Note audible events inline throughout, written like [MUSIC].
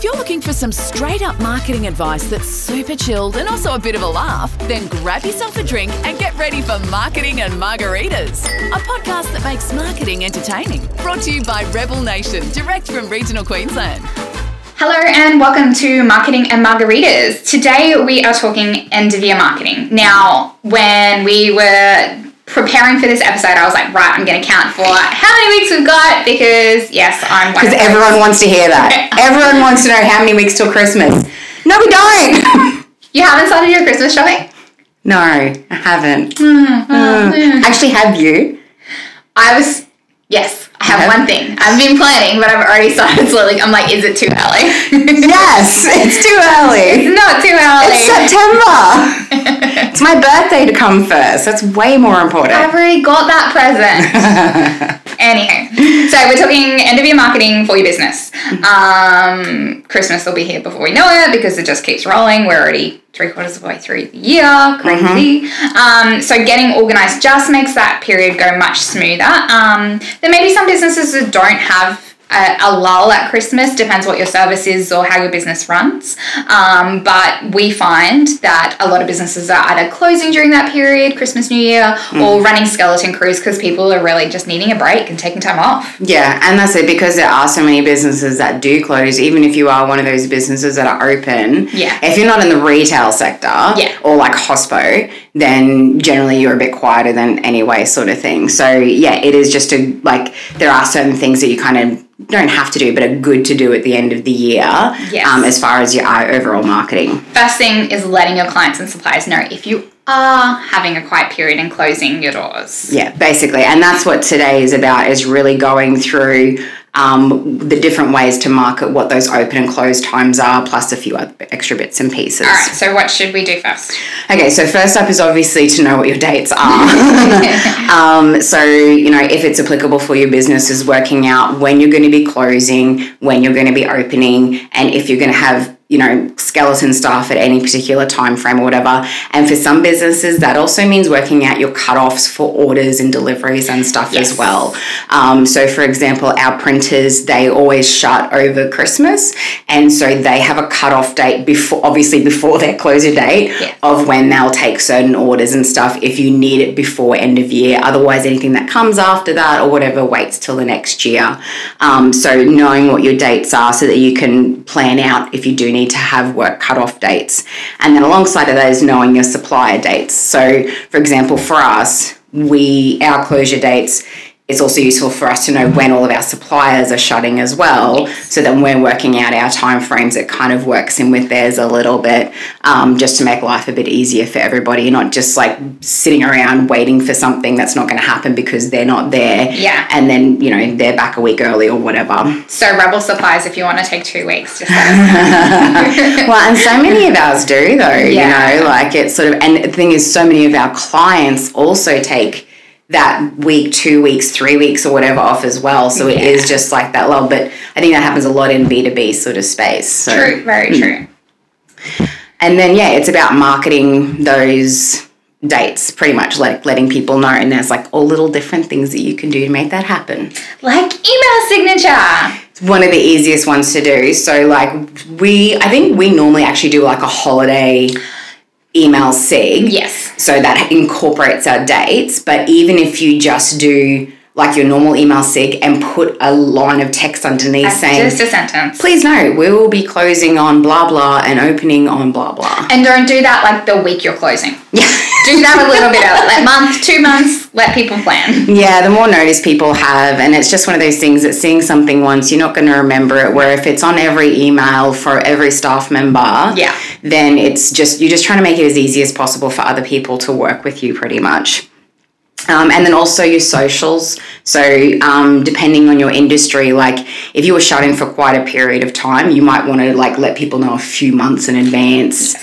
If you're looking for some straight up marketing advice that's super chilled and also a bit of a laugh, then grab yourself a drink and get ready for Marketing and Margaritas, a podcast that makes marketing entertaining. Brought to you by Rebel Nation, direct from regional Queensland. Hello and welcome to Marketing and Margaritas. Today we are talking end of year marketing. Now, when we were preparing for this episode, I was like, right, I'm going to count for how many weeks we've got because, yes, I'm Because everyone wants to hear that. [LAUGHS] everyone wants to know how many weeks till Christmas. No, we don't. [LAUGHS] You haven't started your Christmas shopping? no, I haven't. Hmm. Mm. Actually, have you? I was, yes, have one thing. I've been planning, but I've already started slowly. I'm like, is it too early? [LAUGHS] Yes, it's too early. It's not too It's early. September. [LAUGHS] it's my birthday to come first. That's way more important. I've already got that present. [LAUGHS] Anywho, so we're talking end of year marketing for your business. Um, Christmas will be here before we know it because it just keeps rolling. We're already three quarters of the way through the year, crazy. Um, so getting organized just makes that period go much smoother. Um, there may be some businesses that don't have a, a lull at Christmas, depends what your service is or how your business runs. Um, but we find that a lot of businesses are either closing during that period, Christmas, New Year, or running skeleton crews because people are really just needing a break and taking time off. Yeah, and that's it because there are so many businesses that do close, even if you are one of those businesses that are open. Yeah. If you're not in the retail sector Yeah. or like hospo, then generally you're a bit quieter than anyway, sort of thing. So yeah, it is just a like there are certain things that you kind of don't have to do, but are good to do at the end of the year. Yes. Um, as far as your uh, overall marketing. First thing is letting your clients and suppliers know if you are having a quiet period and closing your doors. Yeah, basically, and that's what today is about: is really going through um, the different ways to market what those open and closed times are, plus a few other extra bits and pieces. All right, so what should we do first? Okay, so first up is obviously to know what your dates are. [LAUGHS] um, so you know if it's applicable for your business, is working out when you're going to be closing, when you're going to be opening, and if you're going to have you know skeleton staff at any particular time frame or whatever. And for some businesses, that also means working out your cutoffs for orders and deliveries and stuff Yes. as well. Um, so, for example, our printers they always shut over Christmas, and so they have a cutoff date before, obviously before their closure date Yeah. of when they'll take certain orders and stuff. If you need it before end of year, otherwise anything that comes after that or whatever waits till the next year. Um, so knowing what your dates are so that you can plan out if you do need to have work cutoff dates, and then alongside of those, knowing your supplier dates. So, for example, for us, we our closure dates it's also useful for us to know when all of our suppliers are shutting as well so then we're working out our time frames it kind of works in with theirs a little bit um, just to make life a bit easier for everybody not just like sitting around waiting for something that's not going to happen because they're not there Yeah. and then you know they're back a week early or whatever So Rebel Supplies, if you want to take two weeks, just [LAUGHS] well, and so many of ours do, though. Yeah. You know, like it's sort of, and the thing is, so many of our clients also take that week, two weeks, three weeks, or whatever off as well. So it Yeah. is just like that lull. But I think that happens a lot in B two B sort of space. So. True, very hmm. true. And then yeah, it's about marketing those dates, pretty much like letting people know. And there's like all little different things that you can do to make that happen. Like email signature. It's one of the easiest ones to do. So like we, I think we normally actually do like a holiday email sig. Yes. So that incorporates our dates. But even if you just do like your normal email sig and put a line of text underneath saying, Just a sentence. please note, we will be closing on blah blah and opening on blah blah. And don't do that like the week you're closing. [LAUGHS] Yeah. Do that a little bit early. Like month, two months, let people plan. Yeah, the more notice people have, and it's just one of those things that seeing something once, you're not going to remember it. Where if it's on every email for every staff member, Yeah. then it's just you're just trying to make it as easy as possible for other people to work with you, pretty much. Um, and then also your socials. So, um, depending on your industry, like if you were shut in for quite a period of time, you might want to like let people know a few months in advance,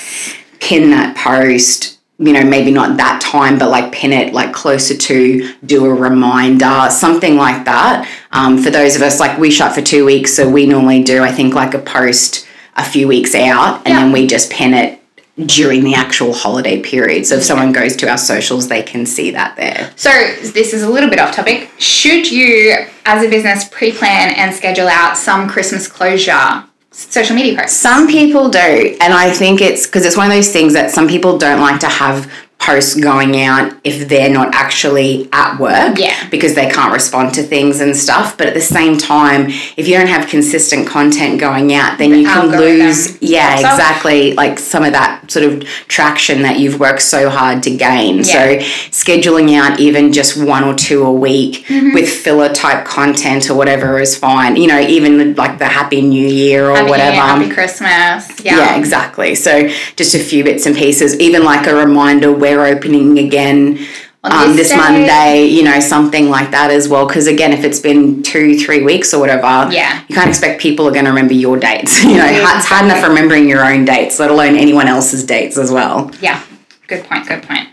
pin that post. You know, maybe not that time, but like pin it like closer to, do a reminder, something like that. Um, for those of us, like we shut for two weeks, so we normally do, I think, like a post a few weeks out, and Yeah. then we just pin it during the actual holiday period. So if someone goes to our socials, they can see that there. So, this is a little bit off topic. Should you, as a business, pre plan and schedule out some Christmas closure social media posts. Some people do, and I think it's because it's one of those things that some people don't like to have posts going out if they're not actually at work Yeah. because they can't respond to things and stuff but at the same time if you don't have consistent content going out then you can lose yeah exactly like some of that sort of traction that you've worked so hard to gain so scheduling out even just one or two a week Mm-hmm. with filler type content or whatever is fine you know even like the happy new year or Happy New Year, whatever Happy Christmas. Yeah. yeah, exactly. So just a few bits and pieces, even like a reminder we're opening again On um, this this. Monday, you know, something like that as well. Because again, if it's been two, three weeks or whatever, Yeah. you can't expect people are going to remember your dates. [LAUGHS] You know, Yeah, it's hard enough remembering your own dates, let alone anyone else's dates as well. Yeah. Good point. Good point.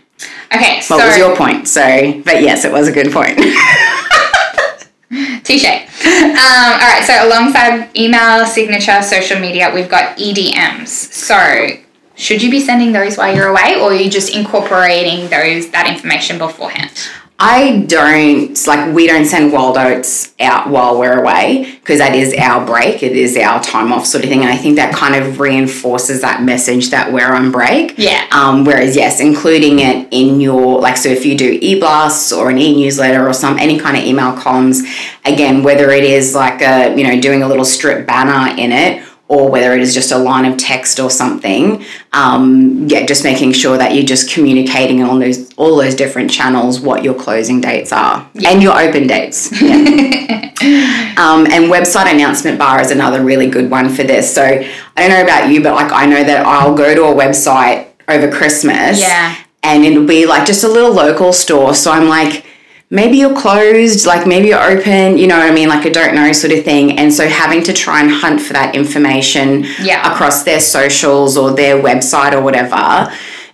Okay. What so was your point? So, but yes, it was a good point. [LAUGHS] Touche. Um, all right, so alongside email, signature, social media, we've got EDMs. So should you be sending those while you're away, or are you just incorporating those that information beforehand? I don't like we don't send wild oats out while we're away because that is our break. It is our time off sort of thing, and I think that kind of reinforces that message that we're on break. Yeah. Um, whereas yes, including it in your like so if you do e blasts or an e newsletter or some any kind of email columns, again whether it is like a you know doing a little strip banner in it or whether it is just a line of text or something. Um, yeah, just making sure that you're just communicating on those all those different channels what your closing dates are and your open dates. Yeah. [LAUGHS] um, and website announcement bar is another really good one for this. So I don't know about you, but like I know that I'll go to a website over Christmas. Yeah. And it'll be like just a little local store. So I'm like, maybe you're closed, like maybe you're open, you know what I mean? Like a don't know sort of thing. And so having to try and hunt for that information Yeah. across their socials or their website or whatever,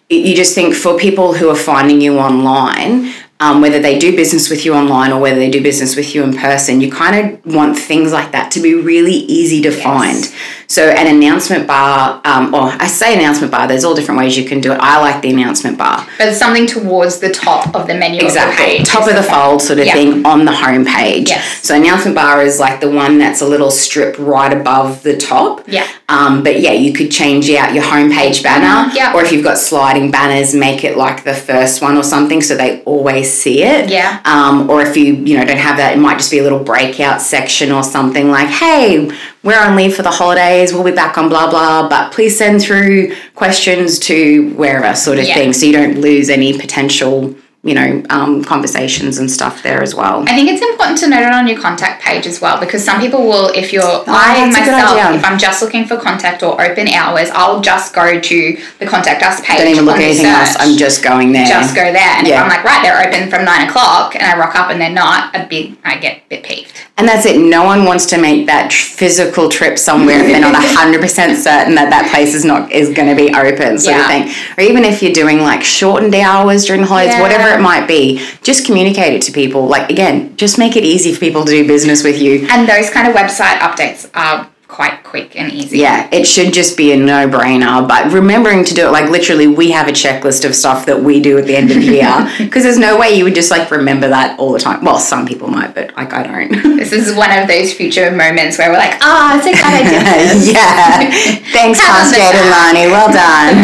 you just think for people who are finding you online, um, whether they do business with you online or whether they do business with you in person, you kind of want things like that to be really easy to find. So, an announcement bar, um, or I say announcement bar, there's all different ways you can do it. I like the announcement bar. But something towards the top of the menu Exactly. of the. Top of the fold sort of Yeah. thing on the home page. Yes. So announcement bar is like the one that's a little strip right above the top. Yeah. Um, but yeah, you could change out your homepage banner, yeah. Or if you've got sliding banners, make it like the first one or something so they always see it. Yeah. Um, or if you, you know, don't have that, it might just be a little breakout section or something like, hey, we're on leave for the holidays, we'll be back on blah blah, but please send through questions to wherever sort of Yeah. thing so you don't lose any potential, you know, um, conversations and stuff there as well. I think it's important to note it on your contact page as well because some people will, if you're, I Oh, good myself, if I'm just looking for contact or open hours, I'll just go to the contact us page. Don't even look at anything else. I'm just going there. just go there. And Yeah. if I'm like, right, they're open from nine o'clock, and I rock up and they're not, a bit, I get a bit peeved. And that's it. No one wants to make that physical trip somewhere if they're not hundred percent [LAUGHS] certain that that place is not is going to be open, sort Yeah. of thing. Or even if you're doing like shortened hours during holidays, Yeah. whatever it might be, just communicate it to people. Like again, just make it easy for people to do business with you. And those kind of website updates are quite quick and easy. Yeah, it should just be a no brainer. But remembering to do it, like literally, we have a checklist of stuff that we do at the end of the year [LAUGHS] because there's no way you would just like remember that all the time. Well, some people might, but like I don't. This is one of those future moments where we're like, ah, it's a good idea. [LAUGHS] yeah. Thanks, Pat on Past the Jade and. Lani. Well done.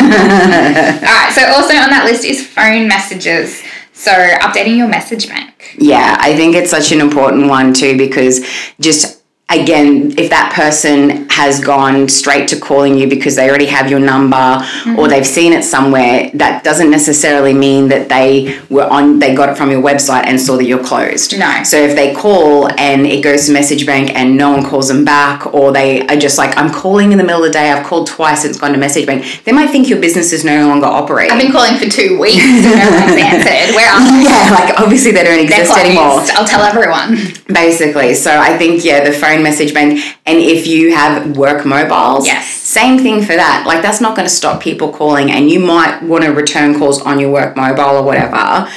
[LAUGHS] All right, so also on that list is phone messages. So updating your message bank. yeah, I think it's such an important one too because just again, if that person has gone straight to calling you because they already have your number Mm-hmm. or they've seen it somewhere, that doesn't necessarily mean that they were on they got it from your website and saw that you're closed. No. So if they call and it goes to message bank and no one calls them back or they are just like, I'm calling in the middle of the day, I've called twice, it's gone to message bank, they might think your business is no longer operating. I've been calling for two weeks and no one's answered. Where are they? yeah, like obviously they don't exist anymore. I'll tell everyone. Basically. So I think, yeah, the phone message bank, and if you have work mobiles, Yes. same thing for that. Like that's not going to stop people calling, and you might want to return calls on your work mobile or whatever.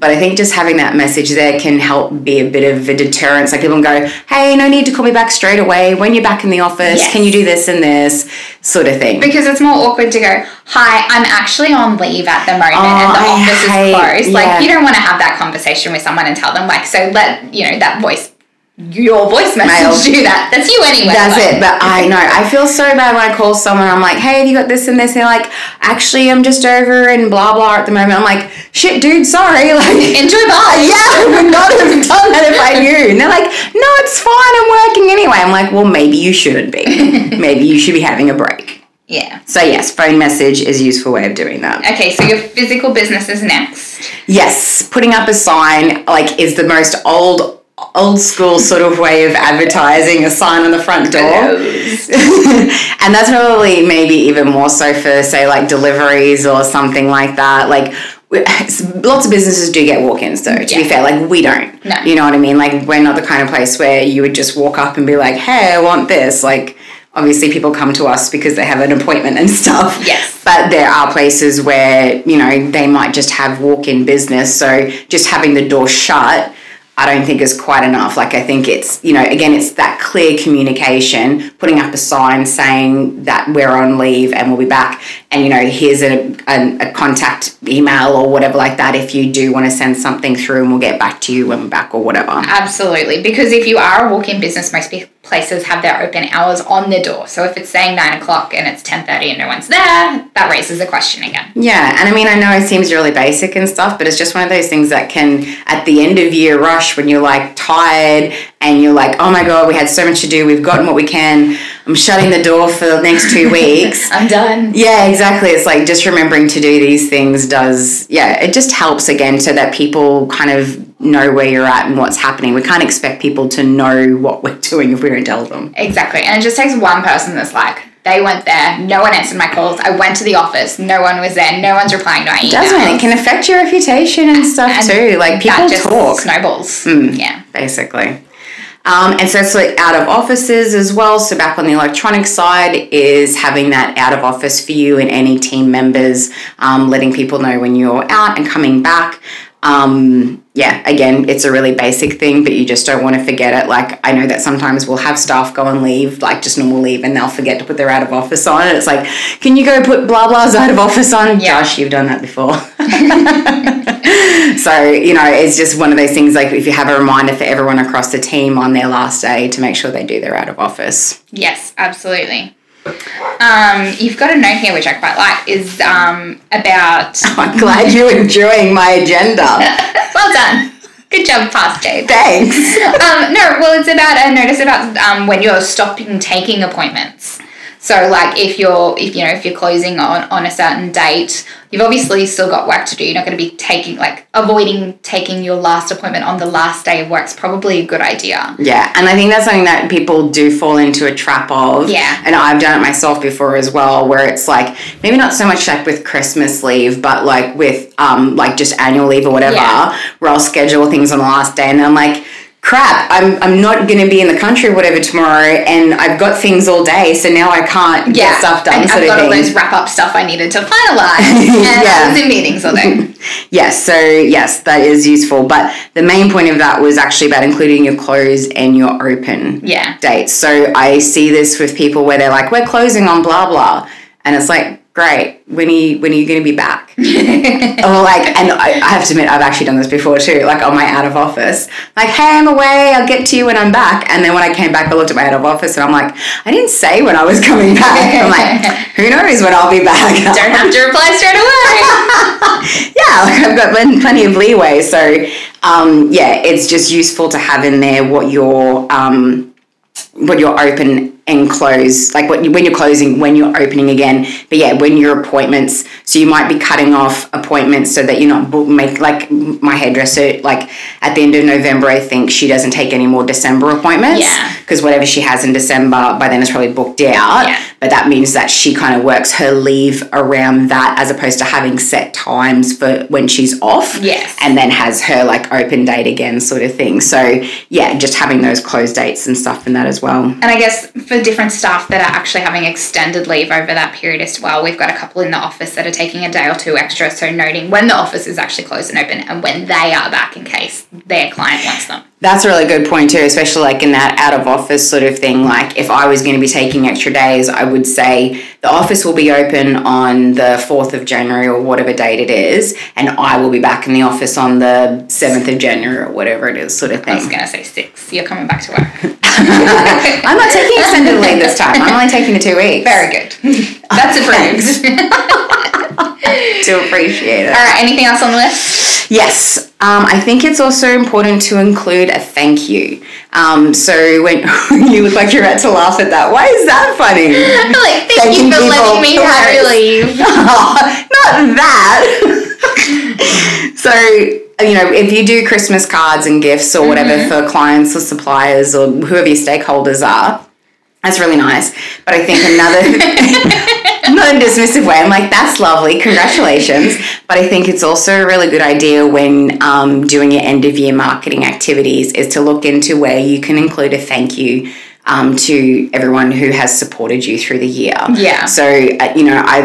But I think just having that message there can help be a bit of a deterrent. Like people can go, hey, no need to call me back straight away. When you're back in the office, Yes. can you do this and this sort of thing? Because it's more awkward to go, hi, I'm actually on leave at the moment and the Oh, I office hate- is closed. yeah. Like, you don't want to have that conversation with someone and tell them, like, so let, you know, that voice your voice message do that. That's you anyway. That's like- it. But I know I feel so bad when I call someone. I'm like, "Hey, have you got this and this?" And they're like, "Actually, I'm just over and blah blah at the moment." I'm like, "Shit, dude, sorry." [LAUGHS] Like, Enjoy [LAUGHS] bars. yeah, I would not have [LAUGHS] done that if I knew. And they're like, "No, it's fine. I'm working anyway." I'm like, "Well, maybe you shouldn't be. maybe you should be having a break." Yeah. So yes, phone message is a useful way of doing that. Okay, so your physical business is next. Yes, putting up a sign like is the most old old school sort of way of advertising a sign on the front door. [LAUGHS] And that's probably maybe even more so for say like deliveries or something like that. Like lots of businesses do get walk-ins though. To Yeah. be fair, like we don't. No. You know what I mean? Like we're not the kind of place where you would just walk up and be like, "Hey, I want this." Like obviously people come to us because they have an appointment and [LAUGHS] stuff. Yes. But there are places where you know they might just have walk-in business. So just having the door shut. I don't think is quite enough. Like I think it's you know again it's that clear communication, putting up a sign saying that we're on leave and we'll be back, and you know here's a, a, a contact email or whatever like that if you do want to send something through and we'll get back to you when we're back or whatever. Absolutely, because if you are a walk-in business, most places have their open hours on the door. So if it's saying nine o'clock and it's ten thirty and no one's there, that raises a question again. Yeah, and I mean I know it seems really basic and stuff, but it's just one of those things that can at the end of year rush when you're like tired and you're like, oh my god, we had so much to do, we've gotten what we can. I'm shutting the door for the next two [LAUGHS] weeks. I'm done. Yeah, exactly. It's like just remembering to do these things does, yeah, it just helps again so that people kind of know where you're at and what's happening. We can't expect people to know what we're [LAUGHS] doing if we don't tell them. Exactly, and it just takes one person that's like, they went there, no one answered my calls. I went to the office, no one was there, no one's replying to my emails. Doesn't it? Can affect your reputation and stuff And too. Like people talk. snowballs. Yeah. basically. Um, and so, it's so like out of offices as well. So back on the electronic side is having that out of office for you and any team members, um, letting people know when you're out and coming back. Um, yeah, again, it's a really basic thing, but you just don't want to forget it. Like I know that sometimes we'll have staff go and leave, like just normal leave, and they'll forget to put their out of office on. And it's like, can you go put blah blah's out of office on? Yeah. Josh, you've done that before. [LAUGHS] So, you know, it's just one of those things like if you have a reminder for everyone across the team on their last day to make sure they do their out of office. Yes, absolutely. Um, you've got a note here which I quite like is um, about. [LAUGHS] I'm glad you're enjoying my agenda. [LAUGHS] well done. Good job, past Jade. Thanks. um, no, well, it's about a notice about um, when you're stopping taking appointments. So, like, if you're, if you know, if you're closing on on a certain date, you've obviously still got work to do. You're not going to be taking, like, avoiding taking your last appointment on the last day of work is probably a good idea. Yeah, and I think that's something that people do fall into a trap of. Yeah. And I've done it myself before as well, where it's like maybe not so much like with Christmas leave, but like with um like just annual leave or whatever, Yeah. where I'll schedule things on the last day and I'm like, crap, I'm I'm not gonna be in the country or whatever tomorrow and I've got things all day, so now I can't get stuff done And I've of got all those wrap up stuff I needed to finalize, [LAUGHS] and Yeah. I was in meetings all day. [LAUGHS] Yes, so yes, that is useful. But the main point of that was actually about including your close and your open Yeah. dates. So I see this with people where they're like, "We're closing on blah blah," and it's like, "Great, when are you, when are you going to be back?" [LAUGHS] or like, and I, I have to admit, I've actually done this before too. Like on my out of office, like, "Hey, I'm away. I'll get to you when I'm back." And then when I came back, I looked at my out of office and I'm like, "I didn't say when I was coming back." [LAUGHS] I'm like, "Who knows when I'll be back?" [LAUGHS] Don't have to reply straight away. yeah, like I've got plenty of leeway. So, um, yeah, it's just useful to have in there what your um, what you're open and close, like what when you're closing, when you're opening again. But yeah, when your appointments, so you might be cutting off appointments so that you're not book, make like my hairdresser. Like at the end of November, I think she doesn't take any more December appointments. Yeah. Because whatever she has in December, by then it's probably booked out. Yeah. But that means that she kind of works her leave around that as opposed to having set times for when she's off. Yes. And then has her like open date again, sort of thing. So yeah, just having those closed dates and stuff in that as well. And I guess for different staff that are actually having extended leave over that period as well, we've got a couple in the office that are taking a day or two extra. So noting when the office is actually closed and open and when they are back in case their client wants them. That's a really good point too, especially like in that out of office sort of thing. Like if I was going to be taking extra days, I would say the office will be open on the 4th of January or whatever date it is, and I will be back in the office on the 7th of January or whatever it is, sort of thing. I was going to say six. You're coming back to work. [LAUGHS] I'm not taking extended leave this time. I'm only taking the two weeks. Very good. That's a approved. [LAUGHS] [LAUGHS] to appreciate it. All right. Anything else on the list? Yes, um, I think it's also important to include a thank you. Um, so when [LAUGHS] you look like you're about to laugh at that, why is that funny? [LAUGHS] like, thank you for letting me have your leave. [LAUGHS] Not that. so you know, if you do Christmas cards and gifts or whatever Mm-hmm. for clients or suppliers or whoever your stakeholders are, that's really nice. But I think another, [LAUGHS] not a dismissive way, I'm like, that's lovely, congratulations. But I think it's also a really good idea when um, doing your end of year marketing activities is to look into where you can include a thank you. Um, to everyone who has supported you through the year. Yeah. So uh, you know, I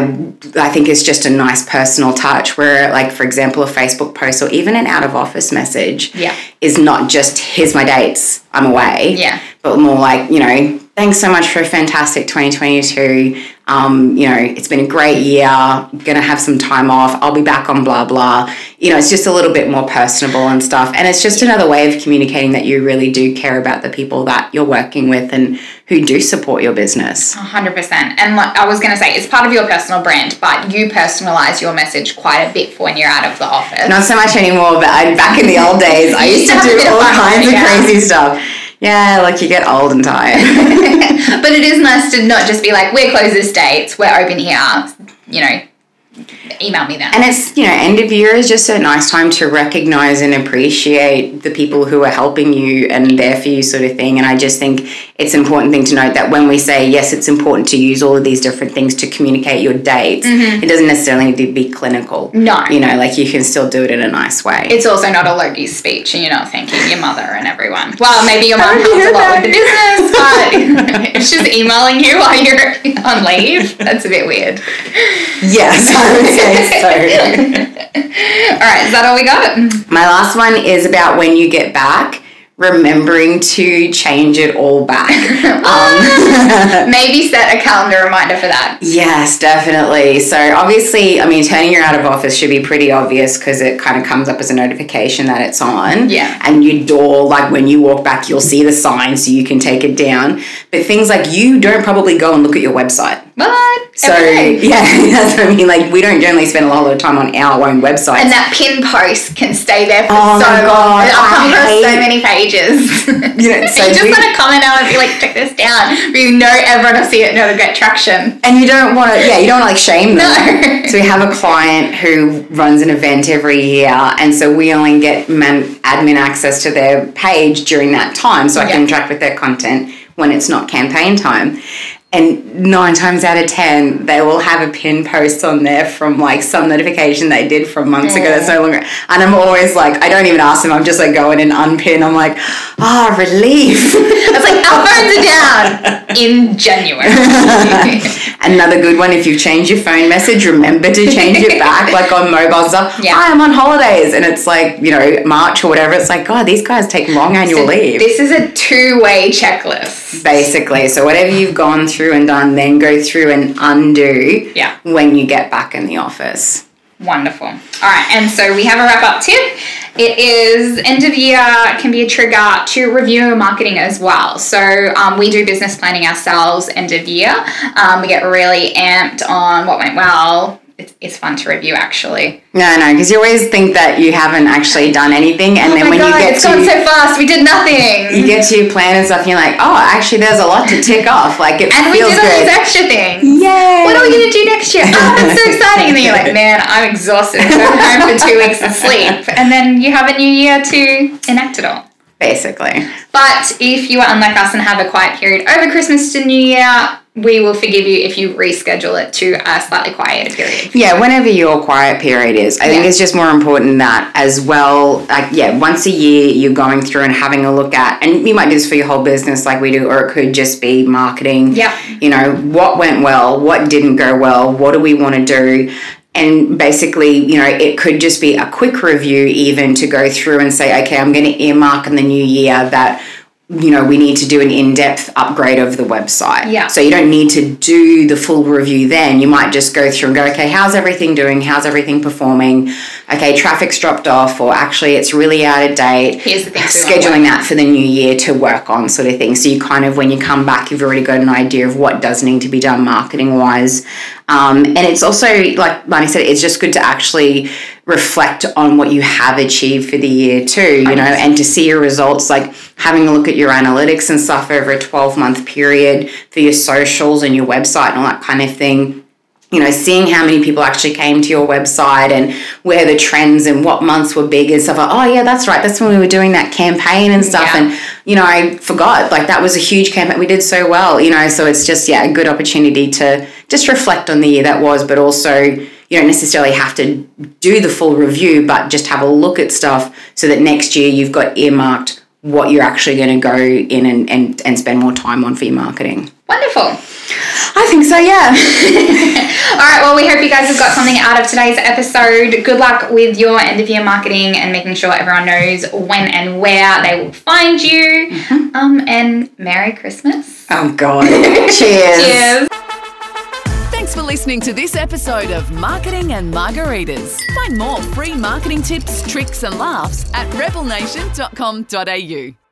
I think it's just a nice personal touch where, like, for example, a Facebook post or even an out of office message Yeah. is not just here's my dates, I'm away. Yeah. But more like, you know, thanks so much for a fantastic 2022. Um, you know, it's been a great year. Gonna have some time off. I'll be back on blah blah. You know, it's just a little bit more personable and stuff. And it's just another way of communicating that you really do care about the people that you're working with and who do support your business. 100%. And like I was going to say, it's part of your personal brand, but you personalize your message quite a bit for when you're out of the office. Not so much anymore, but I, back in the old days, I used to [LAUGHS] to do all kinds of yeah. crazy stuff. Yeah, like you get old and tired. [LAUGHS] but it is nice to not just be like, we're closed this dates, we're open here, you know, email me then. And it's, you know, end of year is just a nice time to recognize and appreciate the people who are helping you and there for you, sort of thing. And I just think it's an important thing to note that when we say, yes, it's important to use all of these different things to communicate your dates, it doesn't necessarily need to be clinical. Mm-hmm. No. You know, like you can still do it in a nice way. it's also not a Logies speech and you're not thanking your mother and everyone. [LAUGHS] Well, maybe your mom helps a lot with the business, [LAUGHS] but [LAUGHS] if she's emailing you while you're on leave, that's a bit weird. yes, I would say so. All right, is that all we got? My last one is about when you get back, remembering to change it all back. [LAUGHS] um, [LAUGHS] Maybe set a calendar reminder for that. yes, definitely. So, obviously, I mean, turning your out of office should be pretty obvious because it kind of comes up as a notification that it's on. Yeah. And your door, like when you walk back, you'll see the sign so you can take it down. But things like you don't probably go and look at your website. What? So, [LAUGHS] yeah, that's what I mean. Like, we don't generally spend a lot of time on our own website. And that pin post can stay there for Oh so my long. God, I've come across so many pages. [LAUGHS] You know, [LAUGHS] so you just want to comment on it and be like, check this down. But you know everyone will see it and it'll get traction. And you don't want to, yeah, you don't want to like shame them. No. So we have a client who runs an event every year, and so we only get man, admin access to their page during that time, so I can interact with their content when it's not campaign time. And nine times out of ten, they will have a pin post on there from like some notification they did from months ago that's no longer. And I'm always like, I don't even ask them. I'm just like going and unpin. I'm like, ah, relief. [LAUGHS] It's like our phones are down in January. [LAUGHS] Another good one, if you've changed your phone message, remember to change it back, like on mobile stuff. Yeah. I'm on holidays, and it's like, you know, March or whatever. It's like, God, these guys take long annual leave. This is a two-way checklist. Basically. So, whatever you've gone through and done, then go through and undo Yeah. when you get back in the office. Wonderful. All right, and so we have a wrap up tip. It is end of year can be a trigger to review marketing as well. So um, we do business planning ourselves end of year. Um, we get really amped on what went well. It's, it's fun to review actually. No, no, because you always think that you haven't actually done anything, and oh then when god, you get it's to gone so fast. We did nothing. you get to your plan and stuff, and you're like, oh, actually, there's a lot to tick off. Like it and we feels did all these extra things. Yay! What are we gonna do next year? [LAUGHS] Oh, that's so exciting! And then you're like, man, I'm exhausted. So I'm home for two weeks of sleep, and then you have a new year to enact it all. Basically. But if you are unlike us and have a quiet period over Christmas to New Year, we will forgive you if you reschedule it to a slightly quieter period. Yeah, whenever your quiet period is. I think it's just more important that as well, like, yeah, once a year you're going through and having a look at, and you might do this for your whole business like we do, or it could just be marketing. Yeah. You know, what went well, what didn't go well, what do we want to do? And basically, you know, it could just be a quick review, even to go through and say, okay, I'm going to earmark in the new year that you know, we need to do an in-depth upgrade of the website. Yeah. So you don't need to do the full review then. You might just go through and go, okay, how's everything doing? How's everything performing? Okay, traffic's dropped off, or actually it's really out of date. Here's the thing Scheduling that for the new year to work on, sort of thing. So you kind of, when you come back, you've already got an idea of what does need to be done marketing wise. Um, and it's also, like Marnie said, it's just good to actually reflect on what you have achieved for the year too, you know, and to see your results, like having a look at your analytics and stuff over a 12 month period for your socials and your website and all that kind of thing you know, seeing how many people actually came to your website and where the trends and what months were big and stuff like, oh yeah, that's right. That's when we were doing that campaign and stuff. Yeah. And, you know, I forgot, like that was a huge campaign. We did so well, you know, so it's just, yeah, a good opportunity to just reflect on the year that was, but also you don't necessarily have to do the full review, but just have a look at stuff so that next year you've got earmarked what you're actually going to go in and, and, and spend more time on for your marketing. Wonderful. I think so, yeah. [LAUGHS] All right, well, we hope you guys have got something out of today's episode. Good luck with your end of year marketing and making sure everyone knows when and where they will find you. Mm-hmm. Um, and Merry Christmas. oh, God. Cheers. [LAUGHS] Cheers. Listening to this episode of Marketing and Margaritas. Find more free marketing tips, tricks, and laughs at rebelnation.com.au.